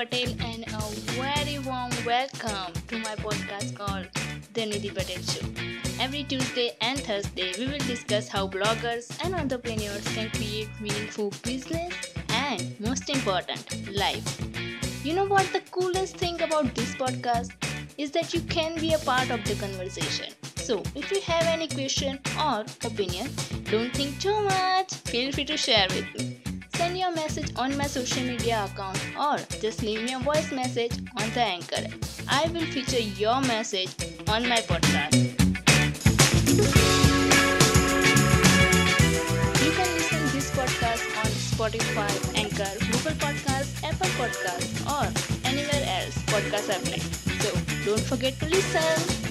Patel and a very warm welcome to my podcast called The Nidhi Patel Show. Every Tuesday and Thursday, we will discuss how bloggers and entrepreneurs can create meaningful business and, most important, life. You know what the coolest thing about this podcast is that you can be a part of the conversation. So, if you have any question or opinion, don't think too much. Feel free to share with me. Send your message on my social media account or just leave me a voice message on the anchor. I will feature your message on my podcast. You can listen this podcast on Spotify, Anchor, Google Podcast, Apple Podcast, or anywhere else podcast app like. So don't forget to listen.